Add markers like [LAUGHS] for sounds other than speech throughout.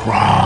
Crom.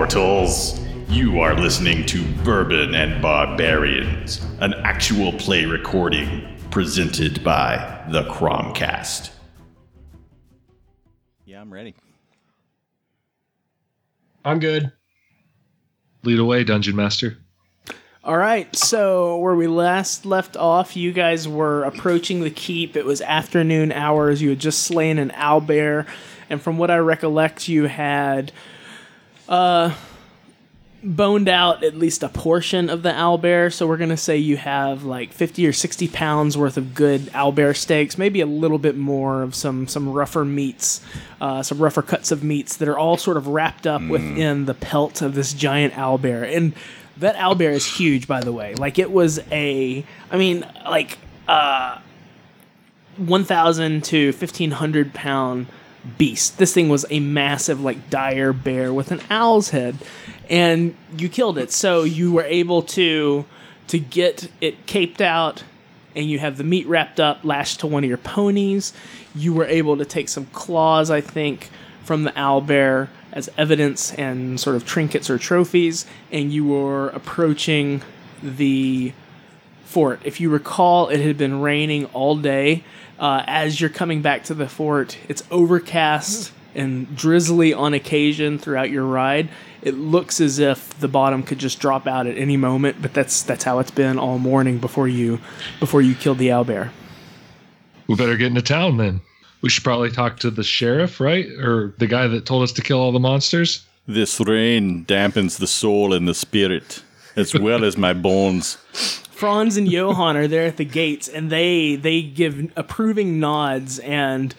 Mortals. You are listening to Bourbon and Barbarians, an actual play recording presented by the Cromcast. Yeah, I'm ready. I'm good. Lead away, Dungeon Master. All right, so where we last left off, you guys were approaching the keep. It was afternoon hours. You had just slain an owlbear, and from what I recollect, you had uh, boned out at least a portion of the owlbear. So we're gonna say you have like fifty or sixty pounds worth of good owlbear steaks, maybe a little bit more of some some rougher meats, uh, some rougher cuts of meats that are all sort of wrapped up within the pelt of this giant owlbear. And that owlbear is huge, by the way. Like it was a, I mean, like uh, one thousand to fifteen hundred pound beast. This thing was a massive, like dire bear with an owl's head, and you killed it. So you were able to to get it caped out, and you have the meat wrapped up, lashed to one of your ponies. You were able to take some claws, I think, from the owl bear as evidence and sort of trinkets or trophies, and you were approaching the fort. If you recall, it had been raining all day. Uh, as you're coming back to the fort, it's overcast and drizzly on occasion throughout your ride. It looks as if the bottom could just drop out at any moment, but that's that's how it's been all morning before you before you killed the owlbear. We better get into town then. We should probably talk to the sheriff, right? Or the guy that told us to kill all the monsters. This rain dampens the soul and the spirit, as well as my bones. Franz and Johann are there at the gates, and they they give approving nods and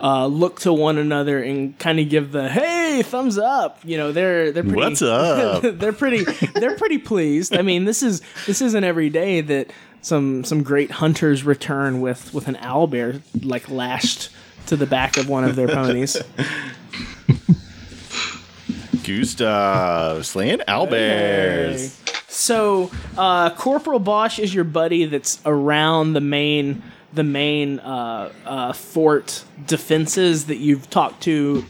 uh, look to one another and kind of give the hey thumbs up. You know, they're they're pretty, What's [LAUGHS] up? they're pretty they're pretty pleased. I mean, this is this isn't every day that some some great hunters return with with an owl bear like lashed to the back of one of their ponies. [LAUGHS] Gustav slaying owl owlbears. So, uh, Corporal Bosch is your buddy that's around the main the main uh, uh, fort defenses that you've talked to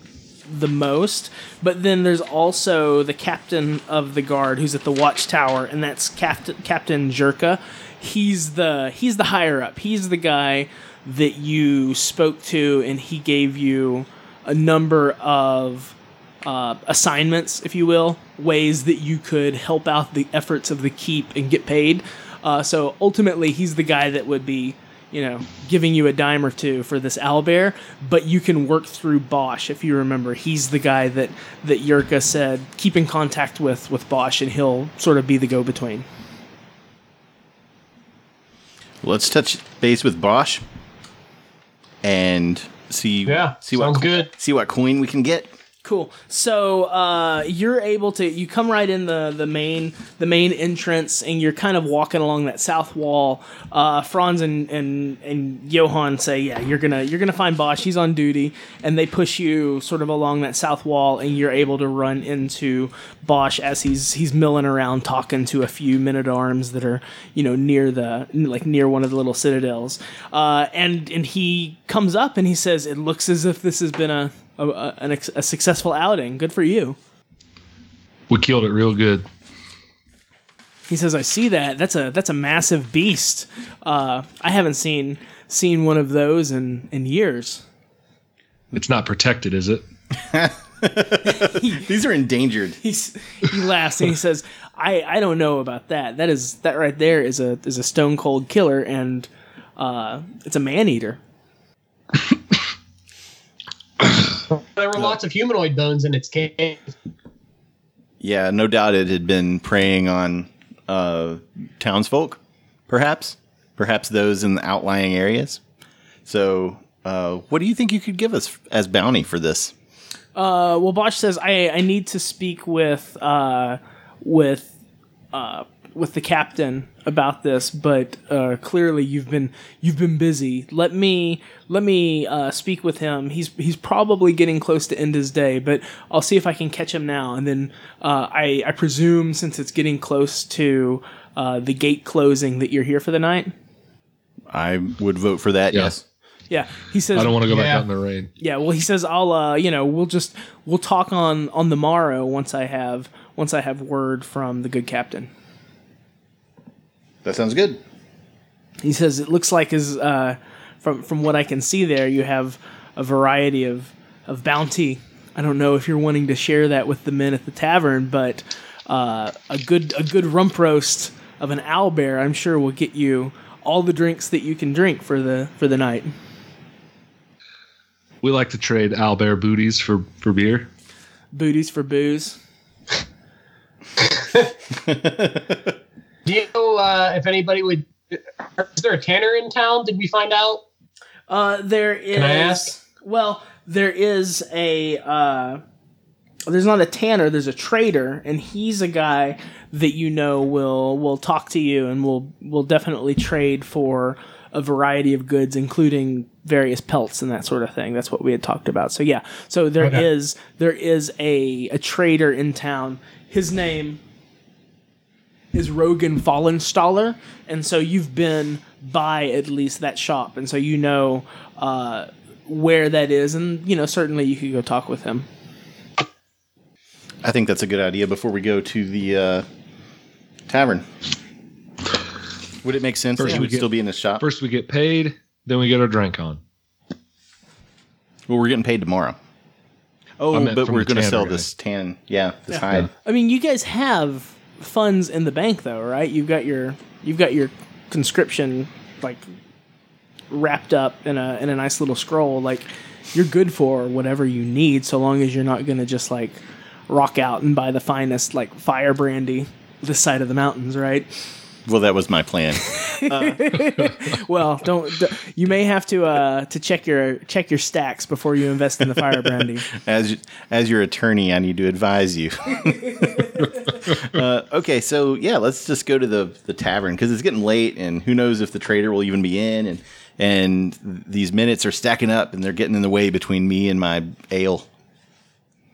the most. But then there's also the captain of the guard who's at the watchtower, and that's Captain Captain Jerka. He's the he's the higher up. He's the guy that you spoke to, and he gave you a number of uh, assignments, if you will, ways that you could help out the efforts of the keep and get paid. Uh, so ultimately, he's the guy that would be, you know, giving you a dime or two for this owlbear. But you can work through Bosch if you remember. He's the guy that that Yurka said keep in contact with with Bosch, and he'll sort of be the go between. Let's touch base with Bosch and see Yeah, see what sounds co- good. see what coin we can get. Cool. So uh, you're able to you come right in the the main the main entrance, and you're kind of walking along that south wall. Uh, Franz and, and and Johann say, "Yeah, you're gonna you're gonna find Bosch. He's on duty," and they push you sort of along that south wall, and you're able to run into Bosch as he's he's milling around talking to a few men at arms that are you know near the like near one of the little citadels. Uh, and and he comes up and he says, "It looks as if this has been a." a, a, a successful outing. Good for you. We killed it real good. He says, "I see that. That's a that's a massive beast. Uh, I haven't seen seen one of those in in years." It's not protected, is it? [LAUGHS] These are endangered. [LAUGHS] He's, he laughs and he says, "I I don't know about that. That is that right there is a is a stone cold killer, and uh, it's a man eater. There were lots of humanoid bones in its cave. Yeah, no doubt it had been preying on uh, townsfolk, perhaps, perhaps those in the outlying areas. So, uh, what do you think you could give us as bounty for this? Uh, well, Bosch says I, I need to speak with uh, with uh, with the captain about this, but uh, clearly you've been you've been busy. Let me let me uh, speak with him. He's he's probably getting close to end his day, but I'll see if I can catch him now. And then uh, I I presume since it's getting close to uh, the gate closing that you're here for the night. I would vote for that. Yeah. Yes. Yeah, he says. I don't want to go back out in the rain. Yeah, well, he says I'll, uh, you know, we'll just we'll talk on on the morrow once I have once I have word from the good captain. That sounds good. He says it looks like as uh, from from what I can see there, you have a variety of of bounty. I don't know if you're wanting to share that with the men at the tavern, but uh, a good a good rump roast of an owl bear, I'm sure, will get you all the drinks that you can drink for the for the night. We like to trade owlbear booties for, for beer. Booties for booze. [LAUGHS] Do you know uh, if anybody would? Is there a tanner in town? Did we find out? Uh, there is. I ask? Well, there is a. Uh, there's not a tanner. There's a trader, and he's a guy that you know will will talk to you and will will definitely trade for a variety of goods, including various pelts and that sort of thing. That's what we had talked about. So yeah, so there is Okay. there is a a trader in town. His name is Rogan Fallenstaller, and so you've been by at least that shop, and so you know uh, where that is, and you know certainly you could go talk with him. I think that's a good idea before we go to the uh, tavern. Would it make sense First that he we would get- still be in the shop? First, we get paid, then we get our drink on. Well, we're getting paid tomorrow. Oh, but we're going to sell guy. this tan. Yeah, this hide. I mean, you guys have funds in the bank, though, right? You've got your you've got your conscription like wrapped up in a in a nice little scroll. Like you're good for whatever you need, so long as you're not going to just like rock out and buy the finest like fire brandy this side of the mountains, right? Well, that was my plan. [LAUGHS] Well, don't. d- You may have to uh, to check your check your stacks before you invest in the fire brandy. [LAUGHS] as as your attorney, I need to advise you. [LAUGHS] uh, okay, so yeah, let's just go to the the tavern because it's getting late, and who knows if the trader will even be in, and and these minutes are stacking up, and they're getting in the way between me and my ale.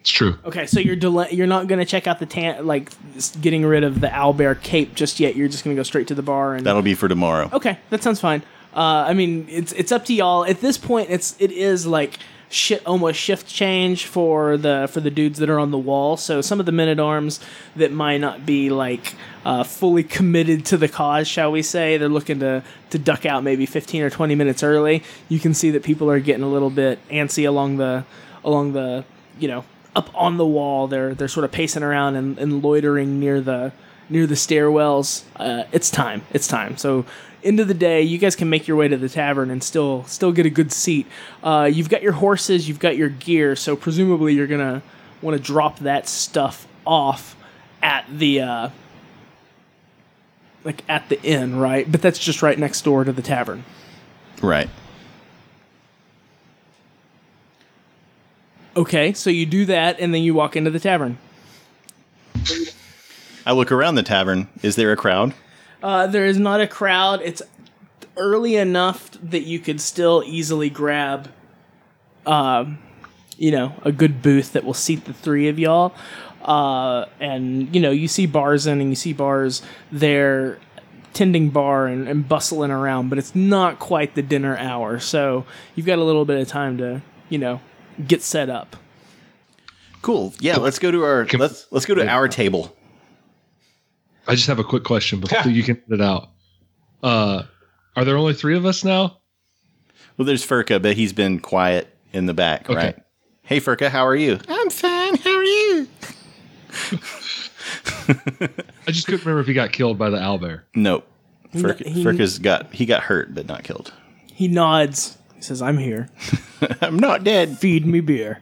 It's true. Okay, so you're del- you're not going to check out the tan like s- getting rid of the owlbear cape just yet. You're just going to go straight to the bar and That'll be for tomorrow. Okay, that sounds fine. Uh, I mean, it's it's up to y'all. At this point, it's it is like shit almost shift change for the for the dudes that are on the wall. So some of the men at arms that might not be like uh, fully committed to the cause, shall we say, they're looking to to duck out maybe fifteen or twenty minutes early. You can see that people are getting a little bit antsy along the along the you know up on the wall. They're they're sort of pacing around and, and loitering near the near the stairwells. Uh, it's time. It's time. So end of the day, you guys can make your way to the tavern and still still get a good seat. Uh, you've got your horses, you've got your gear, so presumably you're gonna want to drop that stuff off at the uh, like at the inn, right? But that's just right next door to the tavern. Right. Okay, so you do that and then you walk into the tavern. I look around the tavern. Is there a crowd? Uh, there is not a crowd. It's early enough that you could still easily grab, um, you know, a good booth that will seat the three of y'all. Uh, and you know, you see bars in and you see bars there tending bar and, and bustling around, but it's not quite the dinner hour. So you've got a little bit of time to, you know, get set up. Cool. Yeah, let's go to our Can- let's let's go to our table. I just have a quick question before you can get it out. Uh, are there only three of us now? Well, there's Furka, but he's been quiet in the back, Okay. right? Hey, Furka, how are you? I'm fine. How are you? [LAUGHS] I just couldn't remember if he got killed by the owlbear. Nope. Firk, he- Firka's got he got hurt but not killed. He nods. He says, "I'm here. [LAUGHS] [LAUGHS] I'm not dead. Feed me beer."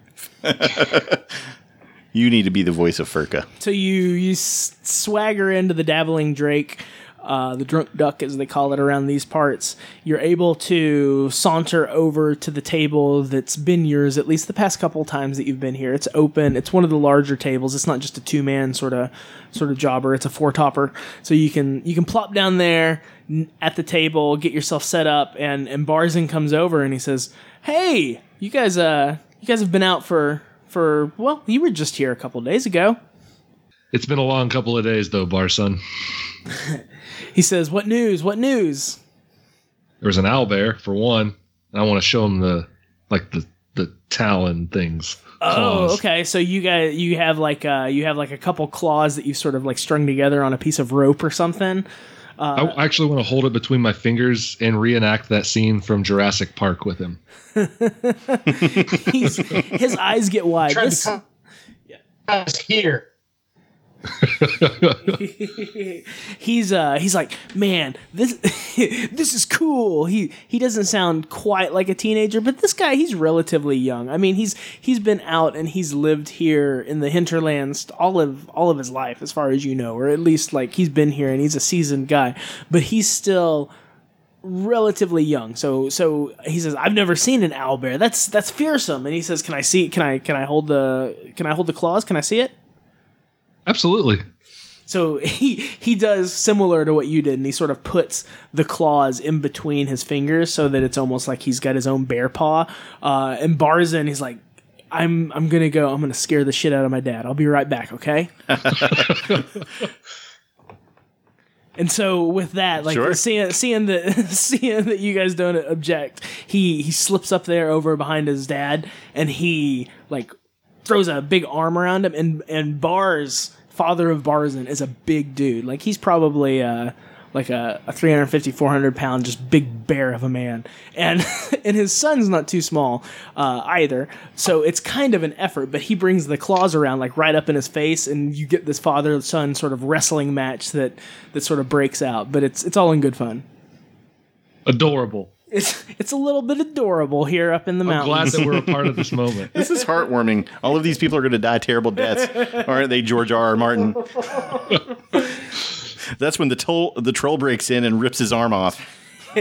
You need to be the voice of Furka. So you you s- swagger into the dabbling Drake, uh, the drunk duck as they call it around these parts. You're able to saunter over to the table that's been yours at least the past couple times that you've been here. It's open. It's one of the larger tables. It's not just a two man sort of sort of jobber. It's a four topper. So you can you can plop down there n- at the table, get yourself set up, and and Barzin comes over and he says, "Hey, you guys uh you guys have been out for." For well, you were just here a couple days ago. It's been a long couple of days though, Barzin. [LAUGHS] He says, "What news? What news?" There was an owl bear for one. and I want to show him the like the the talon things. Oh, claws. okay. So you guys, you have like uh, you have like a couple claws that you've sort of like strung together on a piece of rope or something. I uh, actually want to hold it between my fingers and reenact that scene from Jurassic Park with him. [LAUGHS] His eyes get wide. Tried This- to come us here. [LAUGHS] he's uh he's like, man, this [LAUGHS] this is cool. He he doesn't sound quite like a teenager, but this guy he's relatively young. I mean, he's he's been out and he's lived here in the hinterlands all of all of his life, as far as you know, or at least like he's been here and he's a seasoned guy, but he's still relatively young. So so he says, I've never seen an owl bear. That's that's fearsome. And he says, Can I see? Can I can I hold the can I hold the claws? Can I see it? Absolutely. So [LAUGHS] he he does similar to what you did, and he sort of puts the claws in between his fingers so that it's almost like he's got his own bear paw. Uh, and Barzin, he's like, "I'm I'm gonna go. I'm gonna scare the shit out of my dad. I'll be right back. Okay." [LAUGHS] And so with that, like Sure. seeing seeing that [LAUGHS] seeing that you guys don't object, he he slips up there over behind his dad, and he like throws a big arm around him, and and Bars, father of Barzin, is a big dude. Like he's probably uh like a, a 350 400 pound just big bear of a man and [LAUGHS] and his son's not too small uh, either so it's kind of an effort but he brings the claws around like right up in his face and you get this father son sort of wrestling match that that sort of breaks out but it's it's all in good fun Adorable. It's it's a little bit adorable here up in the mountains. I'm glad that we're a part of this [LAUGHS] moment. This is heartwarming. All of these people are going to die terrible deaths, aren't they, George R. R. Martin? [LAUGHS] That's when the troll the troll breaks in and rips his arm off. [LAUGHS]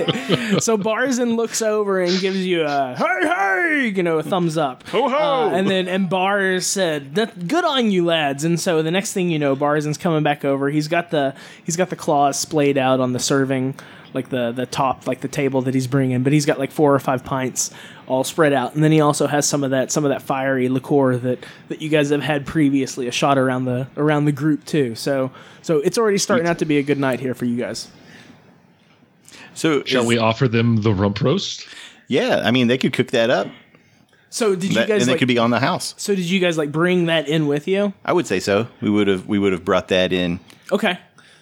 so Barzin looks over and gives you a hey hey, you know, a thumbs up. Ho ho! Uh, and then and Bars said, "That good on you lads." And so the next thing you know, Barzin's coming back over. He's got the he's got the claws splayed out on the serving, like the the top, like the table that he's bringing. But he's got like four or five pints all spread out, and then he also has some of that some of that fiery liqueur that that you guys have had previously, a shot around the around the group too. So so it's already starting out to be a good night here for you guys. So Shall is- we offer them the rump roast? Yeah, I mean they could cook that up, So did you that, guys and they like? could be on the house. so did you guys like bring that in with you? I would say so. We would have we would have brought that in. Okay.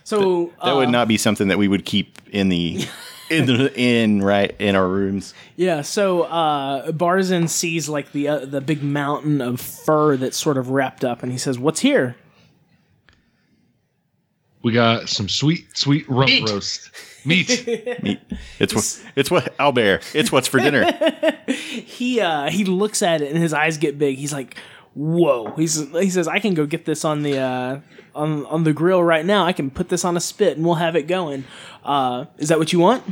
So That uh, would not be something that we would keep in the in the in right in our rooms. Yeah, so uh, Barzin sees like the uh, the big mountain of fur that's sort of wrapped up, and he says, "What's here?" We got some sweet, sweet rump Meat. roast. Meat. [LAUGHS] Meat. It's what it's what owlbear. It's what's for dinner. [LAUGHS] He uh, he looks at it, and his eyes get big. He's like, "Whoa!" He's, he says, "I can go get this on the uh, on on the grill right now. I can put this on a spit, and we'll have it going." Uh, is that what you want?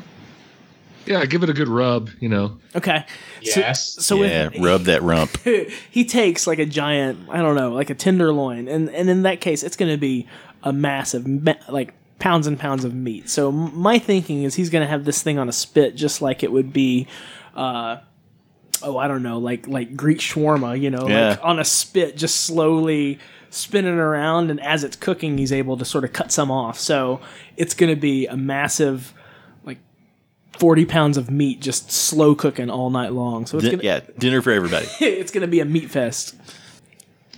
Yeah, give it a good rub, you know. Okay. Yes. So, so yeah, with, rub that rump. [LAUGHS] he takes like a giant, I don't know, like a tenderloin, and and in that case, it's going to be a massive, like pounds and pounds of meat. So my thinking is he's going to have this thing on a spit, just like it would be. Uh, Oh, I don't know, like like Greek shawarma, you know, Yeah. like on a spit, just slowly spinning around, and as it's cooking, he's able to sort of cut some off. So it's going to be a massive, like forty pounds of meat, just slow cooking all night long. So it's Di- gonna, yeah, dinner for everybody. [LAUGHS] it's going to be a meat fest.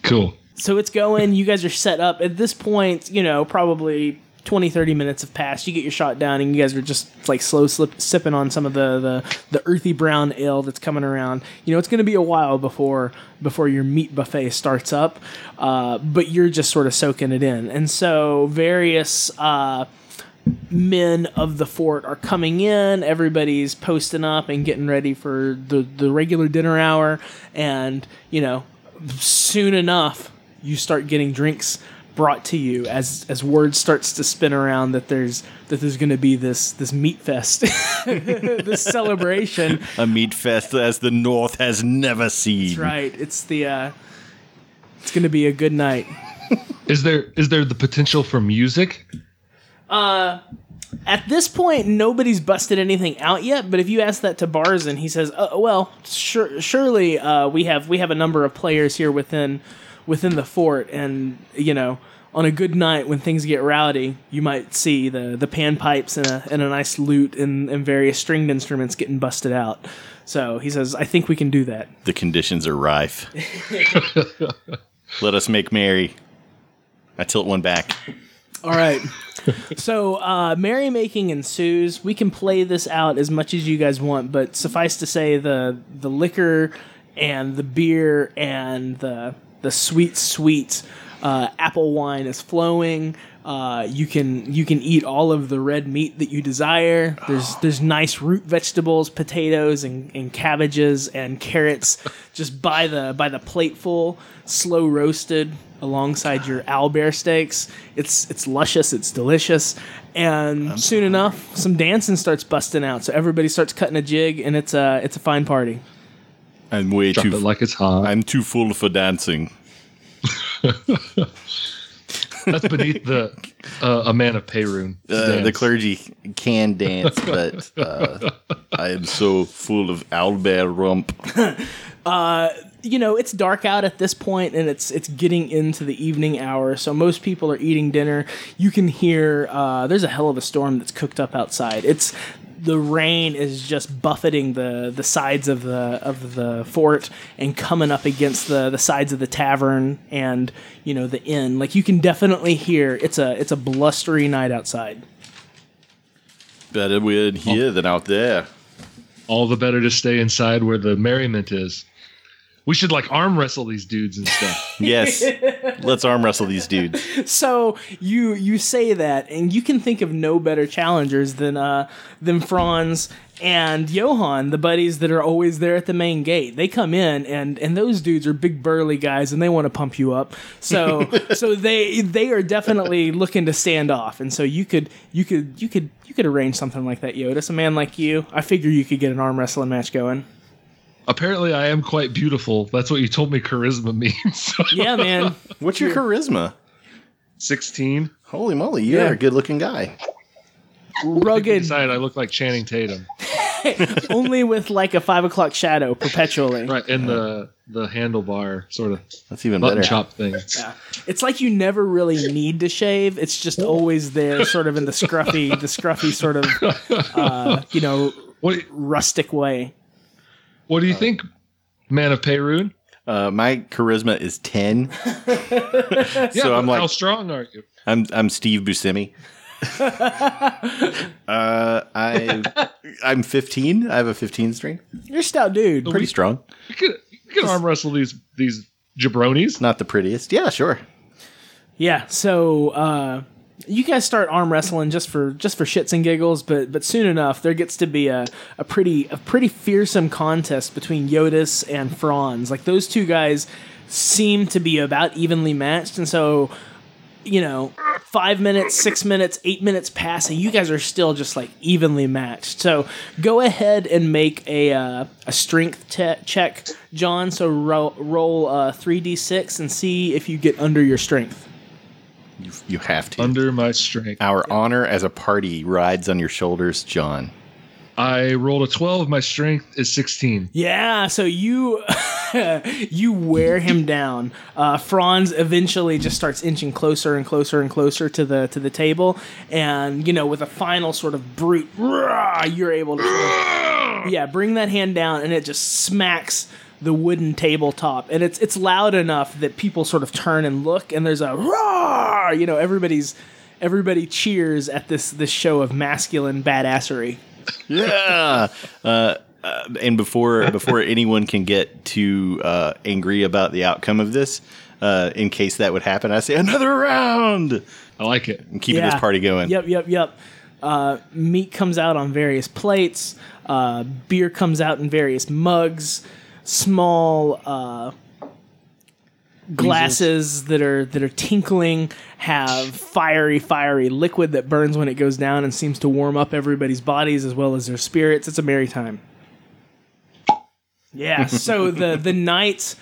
Cool. So it's going, you guys are set up. At this point, you know, probably 20, 30 minutes have passed. You get your shot down, and you guys are just like slow slip, sipping on some of the, the, the earthy brown ale that's coming around. You know, it's going to be a while before before your meat buffet starts up, uh, but you're just sort of soaking it in. And so various. Uh, men of the fort are coming in. Everybody's posting up and getting ready for the the regular dinner hour, and you know, soon enough, you start getting drinks brought to you as as word starts to spin around that there's that there's going to be this this meat fest, [LAUGHS] this celebration. [LAUGHS] A meat fest as the North has never seen. That's right. It's the uh, it's going to be a good night. [LAUGHS] Is there is there the potential for music? Uh, At this point, nobody's busted anything out yet. But if you ask that to Barzin, he says, uh, "Well, sure, surely uh, we have we have a number of players here within within the fort, and you know, on a good night when things get rowdy, you might see the the panpipes and a and a nice lute and, and various stringed instruments getting busted out." So he says, "I think we can do that." The conditions are rife. Let us make merry. I tilt one back. All right. so uh, merrymaking ensues. We can play this out as much as you guys want, but suffice to say, the the liquor and the beer and the the sweet sweet uh, apple wine is flowing. Uh, you can you can eat all of the red meat that you desire. There's there's nice root vegetables, potatoes and, and cabbages and carrots, just by the by the plateful, slow roasted alongside your owlbear steaks. It's it's luscious, it's delicious, and soon enough, some dancing starts busting out. So everybody starts cutting a jig, and it's a it's a fine party. I'm way Drop too. it like it's hot. I'm too full for dancing. [LAUGHS] That's beneath the uh, a man of Perun. Uh, the clergy can dance, [LAUGHS] but uh, I am so full of owlbear rump. [LAUGHS] you know it's dark out at this point and it's it's getting into the evening hour so most people are eating dinner you can hear uh, there's a hell of a storm that's cooked up outside it's the rain is just buffeting the the sides of the of the fort and coming up against the the sides of the tavern and you know the inn like you can definitely hear it's a it's a blustery night outside Better we're in here than out there. All the better to stay inside where the merriment is. We should like arm wrestle these dudes and stuff. [LAUGHS] Yes, let's arm wrestle these dudes. so you you say that, and you can think of no better challengers than uh than Franz and Johann, the buddies that are always there at the main gate. They come in, and and those dudes are big burly guys, and they want to pump you up. So [LAUGHS] so they they are definitely looking to stand off, and so you could you could you could you could arrange something like that, Yodis. A man like you, I figure you could get an arm wrestling match going. Apparently, I am quite beautiful. That's what you told me charisma [LAUGHS] means. Yeah, man. What's your charisma? 16. Holy moly, you're Yeah. a good looking guy. Rugged, Inside, I look like Channing Tatum. [LAUGHS] only with like a five o'clock shadow perpetually. Right in the the handlebar sort of That's even button better. chop thing. It's like you never really need to shave. It's just always there, sort of in the scruffy, the scruffy sort of, uh, you know, What rustic way. What do you think, man of Perun? Uh, my charisma is ten, [LAUGHS] Yeah, so I'm but how strong are you? I'm I'm Steve Buscemi. [LAUGHS] uh, I I'm 15. I have a 15 strength. You're a stout dude. Pretty strong. You could you could arm wrestle these these jabronis. Not the prettiest. Yeah, sure. Yeah. So uh, you guys start arm wrestling just for just for shits and giggles, but but soon enough there gets to be a, a pretty a pretty fearsome contest between Yodis and Franz. Like those two guys seem to be about evenly matched, and so you know, five minutes, six minutes, eight minutes pass, and you guys are still just like evenly matched. So go ahead and make a uh, a strength te- check, John. So ro- roll uh, three d six and see if you get under your strength. You, you have to. Under my strength. Our honor as a party rides on your shoulders, John. I rolled a 12. My strength is 16. Yeah, so you [LAUGHS] you wear him down. Uh, Franz eventually just starts inching closer and closer and closer to the to the table, and you know, with a final sort of brute, rah, you're able to sort of- [LAUGHS] yeah bring that hand down, and it just smacks the wooden tabletop, and it's it's loud enough that people sort of turn and look, and there's a roar. You know, everybody's everybody cheers at this this show of masculine badassery. Yeah. uh, uh, and before before [LAUGHS] anyone can get too uh, angry about the outcome of this, uh, in case that would happen, I say another round I like it. and keeping this party going. Yep, yep, yep. Uh, meat comes out on various plates. Uh, beer comes out in various mugs. Small uh, glasses that are that are tinkling have fiery fiery liquid that burns when it goes down and seems to warm up everybody's bodies as well as their spirits. It's a merry time. Yeah [LAUGHS] so the the night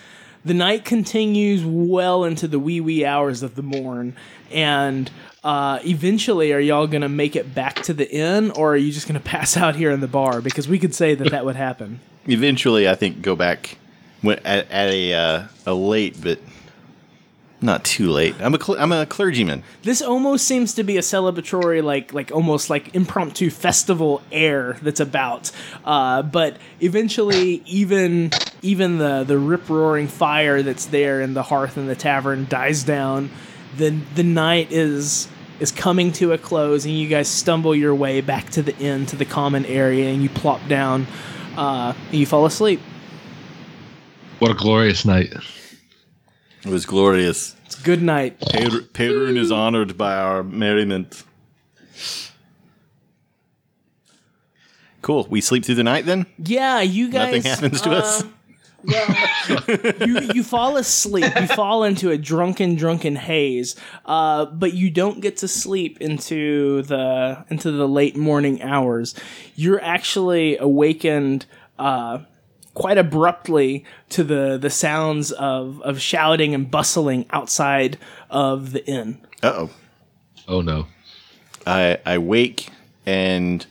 the night continues well into the wee wee hours of the morn. And uh, eventually are y'all gonna make it back to the inn or are you just gonna [LAUGHS] pass out here in the bar because we could say that that would happen Eventually, I think go back at, at a uh, a late, but not too late. I'm a cl- I'm a clergyman. This almost seems to be a celebratory, like like almost like impromptu festival air that's about. Uh, but eventually, even even the the rip roaring fire that's there in the hearth in the tavern dies down. The the night is is coming to a close, and you guys stumble your way back to the inn to the common area, and you plop down. Uh, and you fall asleep. What a glorious night. It was glorious. It's a good night. Per- Perun is honored by our merriment. Cool. We sleep through the night then. Yeah, you guys. Nothing happens to us. Well, you you fall asleep. You fall into a drunken, drunken haze. Uh, but you don't get to sleep into the into the late morning hours. You're actually awakened. Uh, quite abruptly to the the sounds of of shouting and bustling outside of the inn. Uh oh. Oh no. I I wake and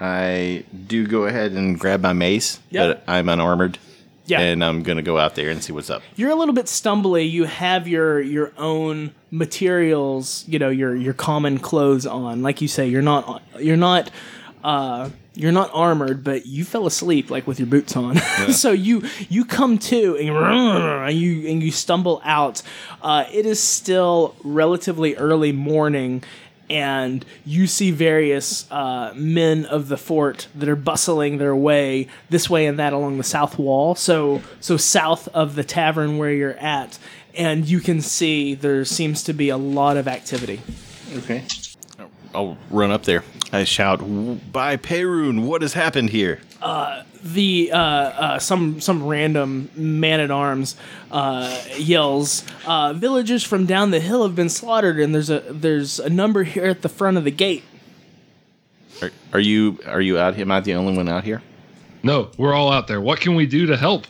I do go ahead and grab my mace, Yep. but I'm unarmored. Yeah. And I'm gonna go out there and see what's up. you're a little bit stumbly. You have your your own materials, you know, your your common clothes on. Like you say, you're not you're not uh you're not armored, but you fell asleep like with your boots on. [LAUGHS] so you you come to and, and you and you stumble out. Uh, it is still relatively early morning. And you see various uh, men of the fort that are bustling their way this way and that along the south wall. So, so south of the tavern where you're at, and you can see there seems to be a lot of activity. Okay. I'll run up there. I shout, "By Perun, what has happened here?" The uh, uh, some some random man at arms uh, yells, uh, "Villagers from down the hill have been slaughtered, and there's a there's a number here at the front of the gate." Are, are you are you out here? Am I the only one out here? No, we're all out there. What can we do to help?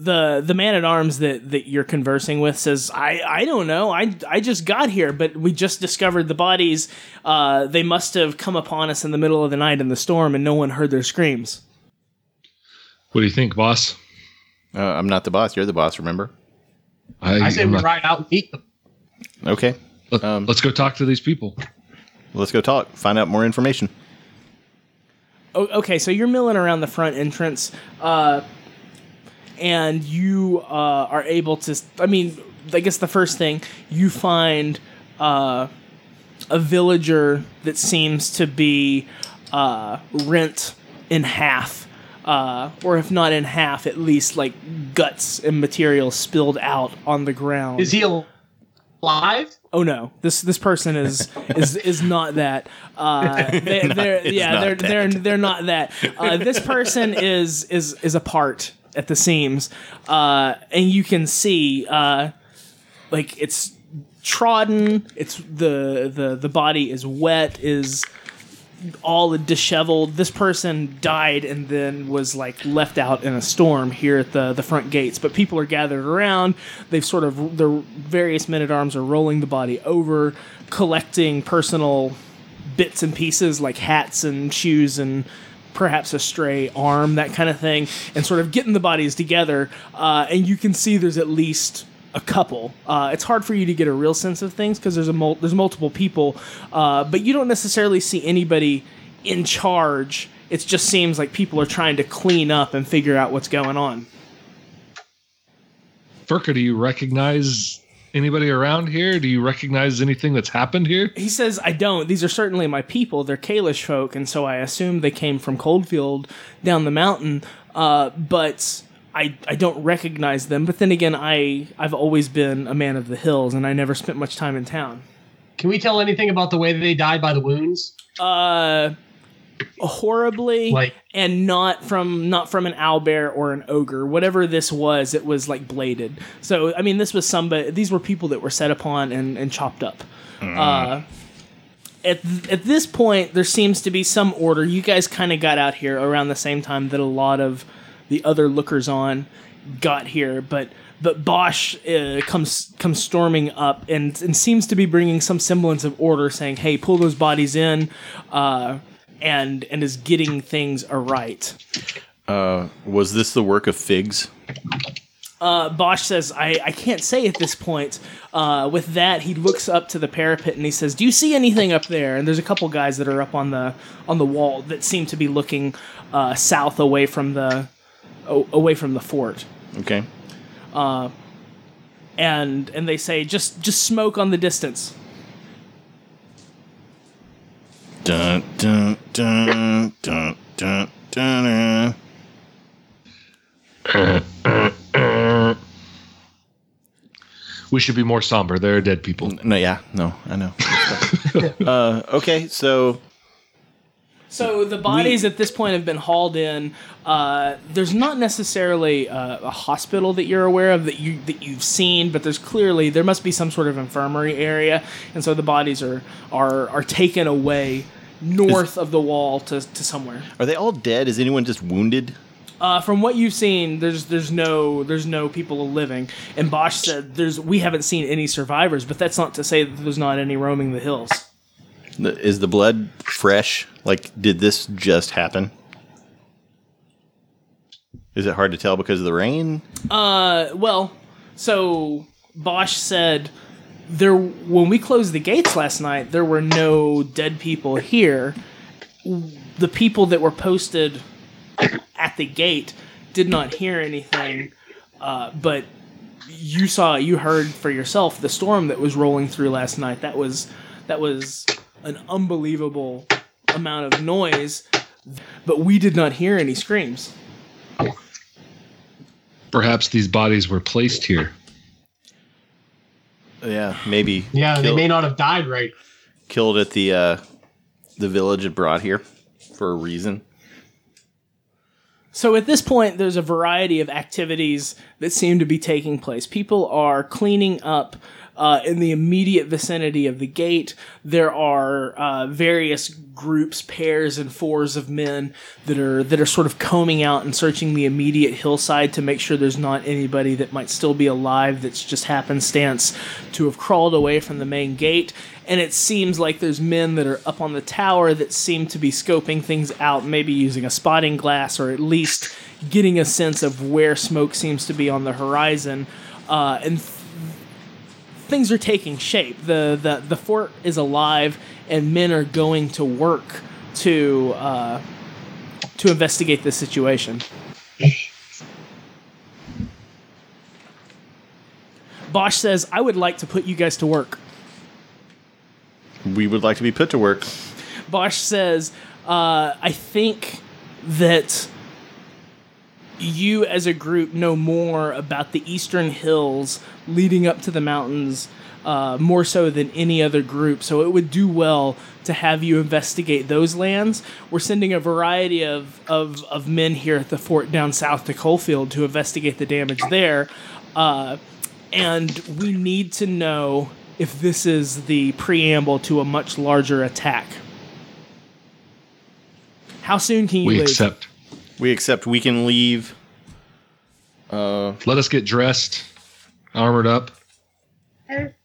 the the man at arms that that you're conversing with says i i don't know i i just got here but we just discovered the bodies uh they must have come upon us in the middle of the night in the storm and no one heard their screams What do you think, boss? Uh, I'm not the boss. You're the boss. Remember? I say am we not- ride out and meet them. Okay. Let, um, let's go talk to these people. Let's go talk. Find out more information. O- okay so you're milling around the front entrance uh and you uh are able to i mean i guess the first thing you find uh a villager that seems to be uh rent in half uh, or if not in half, at least like guts and material spilled out on the ground. Is he alive? Oh no, this this person is is is not that. Uh, [LAUGHS] they, they're yeah, they're that. they're they're not that. Uh, this person is is is apart at the seams, uh, and you can see uh, like it's trodden. It's the the the body is wet. Is all disheveled. This person died and then was like left out in a storm here at the the front gates. But people are gathered around. They've sort of the various men at arms are rolling the body over, collecting personal bits and pieces like hats and shoes and perhaps a stray arm, that kind of thing, and sort of getting the bodies together. Uh, and you can see there's at least a couple. Uh, it's hard for you to get a real sense of things because there's a mul- there's multiple people, uh, but you don't necessarily see anybody in charge. It just seems like people are trying to clean up and figure out what's going on. Furka, do you recognize anybody around here? Do you recognize anything that's happened here? He says, I don't. These are certainly my people. They're Kalish folk, and so I assume they came from Coldfield down the mountain. Uh, but I, I don't recognize them. But then again, I, I've always been a man of the hills, and I never spent much time in town. Can we tell anything about the way that they died by the wounds? Uh, horribly, Like, and not from not from an owlbear or an ogre. Whatever this was, it was like bladed. So I mean, this was somebody. These were people that were set upon and, and chopped up. Uh, at at this point, there seems to be some order. You guys kind of got out here around the same time that a lot of the other lookers on got here, but. But Bosch uh, comes comes storming up and, and seems to be bringing some semblance of order, saying, "Hey, pull those bodies in," uh, and and is getting things aright. Was this the work of Figs? Uh, Bosch says, I, I can't say at this point. Uh, with that, he looks up to the parapet and he says, "Do you see anything up there?" And there's a couple guys that are up on the on the wall that seem to be looking uh, south away from the o- away from the fort. Okay. And and they say, "Just just smoke on the distance." Dun dun dun dun dun dun. dun. We should be more somber. There are dead people. No, yeah, no, I know. [LAUGHS] uh, okay, so So the bodies at this point have been hauled in. Uh, there's not necessarily a, a hospital that you're aware of that you that you've seen, but there's clearly there must be some sort of infirmary area, and so the bodies are are are taken away north of the wall to, to somewhere. are they all dead? Is anyone just wounded? Uh, from what you've seen, there's there's no there's no people living. And Bosch said there's we haven't seen any survivors, but that's not to say that there's not any roaming the hills. Is the blood fresh? Like, did this just happen? Is it hard to tell because of the rain? Uh, well, so Bosch said there when we closed the gates last night, there were no dead people here. The people that were posted at the gate did not hear anything, uh, but you saw, you heard for yourself the storm that was rolling through last night. That was that was an unbelievable amount of noise, but we did not hear any screams. Perhaps these bodies were placed here. Yeah, maybe. yeah, they may not have died right. killed at the uh, the village and brought here for a reason. So at this point, there's a variety of activities that seem to be taking place. People are cleaning up uh, in the immediate vicinity of the gate. There are uh, various groups, pairs and fours of men that are that are sort of combing out and searching the immediate hillside to make sure there's not anybody that might still be alive that's just happenstance to have crawled away from the main gate. And it seems like there's men that are up on the tower that seem to be scoping things out, maybe using a spotting glass or at least getting a sense of where smoke seems to be on the horizon. Uh, and things are taking shape. The, the the fort is alive, and men are going to work to uh, to investigate the situation. Bosch says, "I would like to put you guys to work." We would like to be put to work. Bosch says, uh, I think that you as a group know more about the eastern hills leading up to the mountains uh, more so than any other group. So it would do well to have you investigate those lands. We're sending a variety of, of, of men here at the fort down south to Coalfield to investigate the damage there. Uh, and we need to know if this is the preamble to a much larger attack. How soon can you We leave? accept. We accept we can leave. Uh, Let us get dressed, armored up.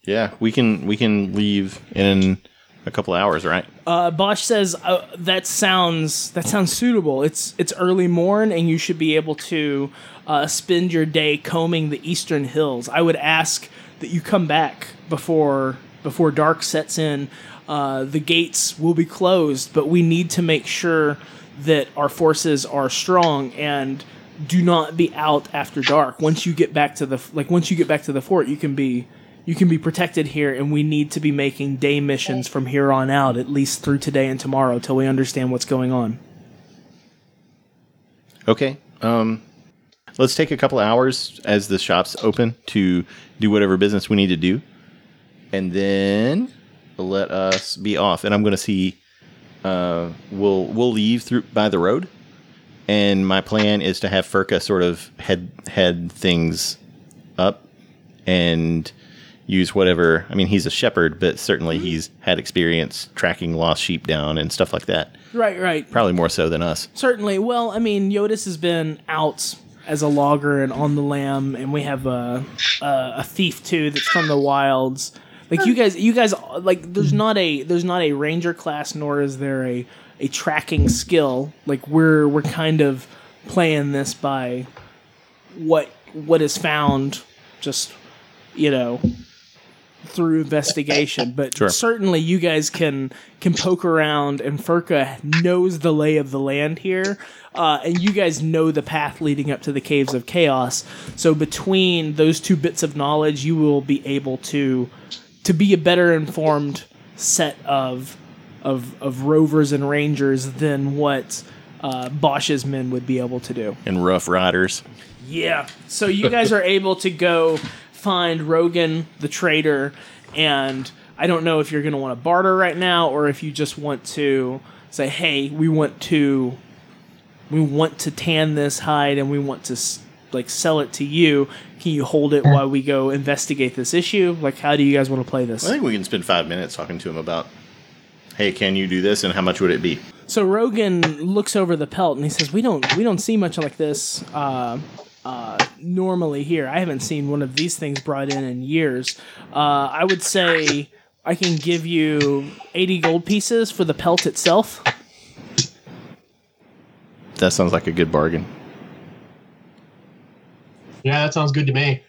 yeah, we can we can leave in a couple hours, right? Uh, Bosch says uh, that sounds that sounds suitable. It's it's early morn, and you should be able to uh, spend your day combing the eastern hills. I would ask that you come back before before dark sets in. Uh, the gates will be closed, but we need to make sure that our forces are strong and do not be out after dark. Once you get back to the like once you get back to the fort, you can be you can be protected here and we need to be making day missions from here on out at least through today and tomorrow till we understand what's going on. Okay. Um, let's take a couple hours as the shops open to do whatever business we need to do, and then let us be off, and I'm going to see. Uh, we'll we'll leave through by the road, and my plan is to have Furka sort of head head things up, and use whatever. I mean, he's a shepherd, but certainly he's had experience tracking lost sheep down and stuff like that. Right, right. Probably more so than us. Certainly. Well, I mean, Yodis has been out as a logger and on the lamb, and we have a a, a thief too that's from the wilds. Like you guys, you guys like there's not a there's not a ranger class, nor is there a a tracking skill. Like we're we're kind of playing this by what what is found, just you know through investigation, but Sure. certainly you guys can can poke around, and Furka knows the lay of the land here, uh, and you guys know the path leading up to the caves of chaos. So between those two bits of knowledge, you will be able to to be a better informed set of of of rovers and rangers than what uh, Bosch's men would be able to do. And rough riders. Yeah. So you guys are [LAUGHS] able to go find Rogan the trader, and I don't know if you're going to want to barter right now or if you just want to say, "Hey, we want to, we want to tan this hide and we want to like sell it to you. Can you hold it while we go investigate this issue? Like, how do you guys want to play this?" I think we can spend five minutes talking to him about, hey, can you do this, and how much would it be? So Rogan looks over the pelt and he says, "We don't we don't see much like this uh, uh, normally here. I haven't seen one of these things brought in in years. Uh, I would say I can give you eighty gold pieces for the pelt itself. That sounds like a good bargain. Yeah, that sounds good to me.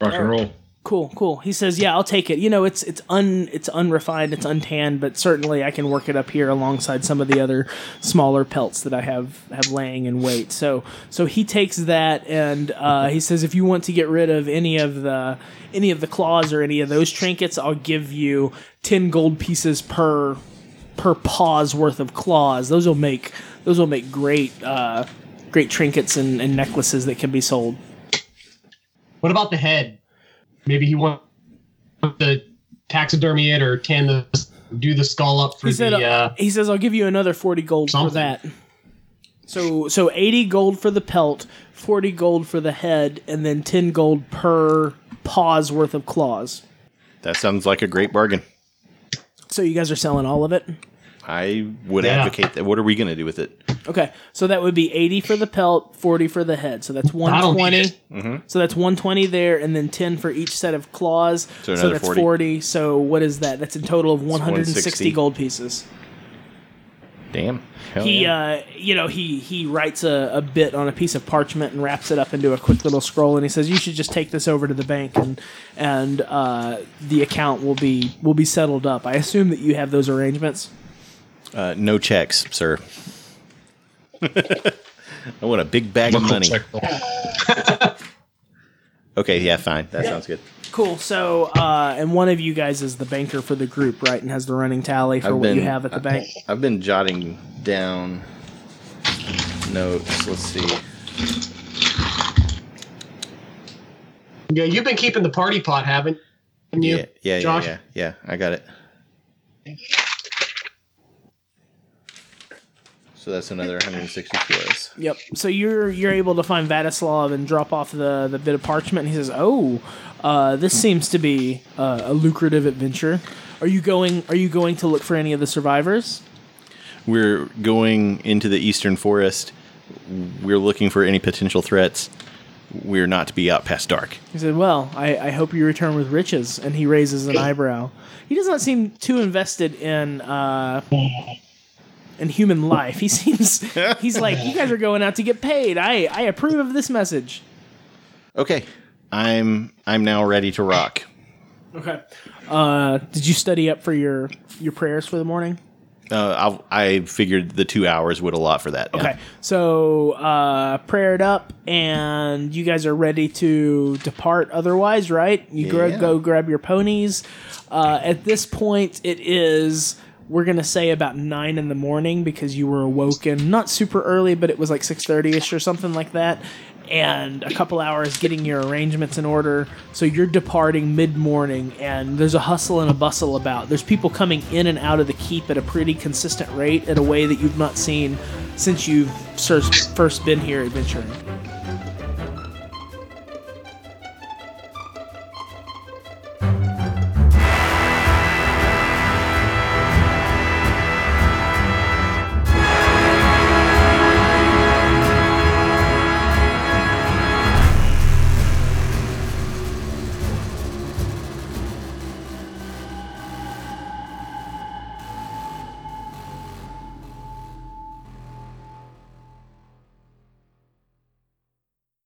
Rock and roll. Cool, cool. He says, "Yeah, I'll take it. You know, it's it's un it's unrefined, it's untanned, but certainly I can work it up here alongside some of the other smaller pelts that I have have laying in wait." So so he takes that and uh, he says, "If you want to get rid of any of the any of the claws or any of those trinkets, I'll give you ten gold pieces per per paw's worth of claws. Those will make those will make great uh, great trinkets and, and necklaces that can be sold." What about the head? Maybe he wants to taxidermy it or tan the do the skull up for He said, the. Uh, he says, "I'll give you another forty gold for that." So, so eighty gold for the pelt, forty gold for the head, and then ten gold per paw's worth of claws. That sounds like a great bargain. So you guys are selling all of it. I would Yeah. advocate that. What are we going to do with it? Okay, so that would be eighty for the pelt, forty for the head. So that's one That'll twenty. beat it. So that's one twenty there, and then ten for each set of claws. So So, that's 40. forty. So what is that? That's a total of one hundred and 160. gold pieces. Damn. Hell he yeah. uh you know he he writes a, a bit on a piece of parchment and wraps it up into a quick little scroll and he says you should just take this over to the bank and and uh the account will be will be settled up i assume that you have those arrangements Uh, no checks, sir. [LAUGHS] I want a big bag of money. [LAUGHS] Okay, yeah, fine. That sounds good. cool so uh and one of you guys is the banker for the group right and has the running tally for I've what you have at the bank I've been jotting down notes. Let's see. yeah, you've been keeping the party pot, haven't you? Yeah, yeah, yeah, Josh? yeah, yeah. I got it. So that's another 160 for. Yep. So you're you're able to find Vadislav and drop off the the bit of parchment. And he says, "Oh, uh, this seems to be uh, a lucrative adventure. Are you going? Are you going to look for any of the survivors?" We're going into the eastern forest. We're looking for any potential threats. We're not to be out past dark. He said, "Well, I, I hope you return with riches." And he raises an eyebrow. He does not seem too invested in uh, in human life. He seems [LAUGHS] he's like, "You guys are going out to get paid. I I approve of this message." Okay, I'm I'm now ready to rock. Okay. Uh, did you study up for your your prayers for the morning? Uh, I'll, I figured the two hours would allot for that. yeah. Okay, so uh, prayed up, and you guys are ready to depart. Otherwise, right? You gra- Yeah. go grab your ponies. Uh, at this point, it is we're gonna say about nine in the morning because you were awoken not super early, but it was like six thirty ish or something like that. and a couple hours getting your arrangements in order. So you're departing mid morning, and there's a hustle and a bustle about. There's people coming in and out of the keep at a pretty consistent rate, at a way that you've not seen since you've first been here adventuring.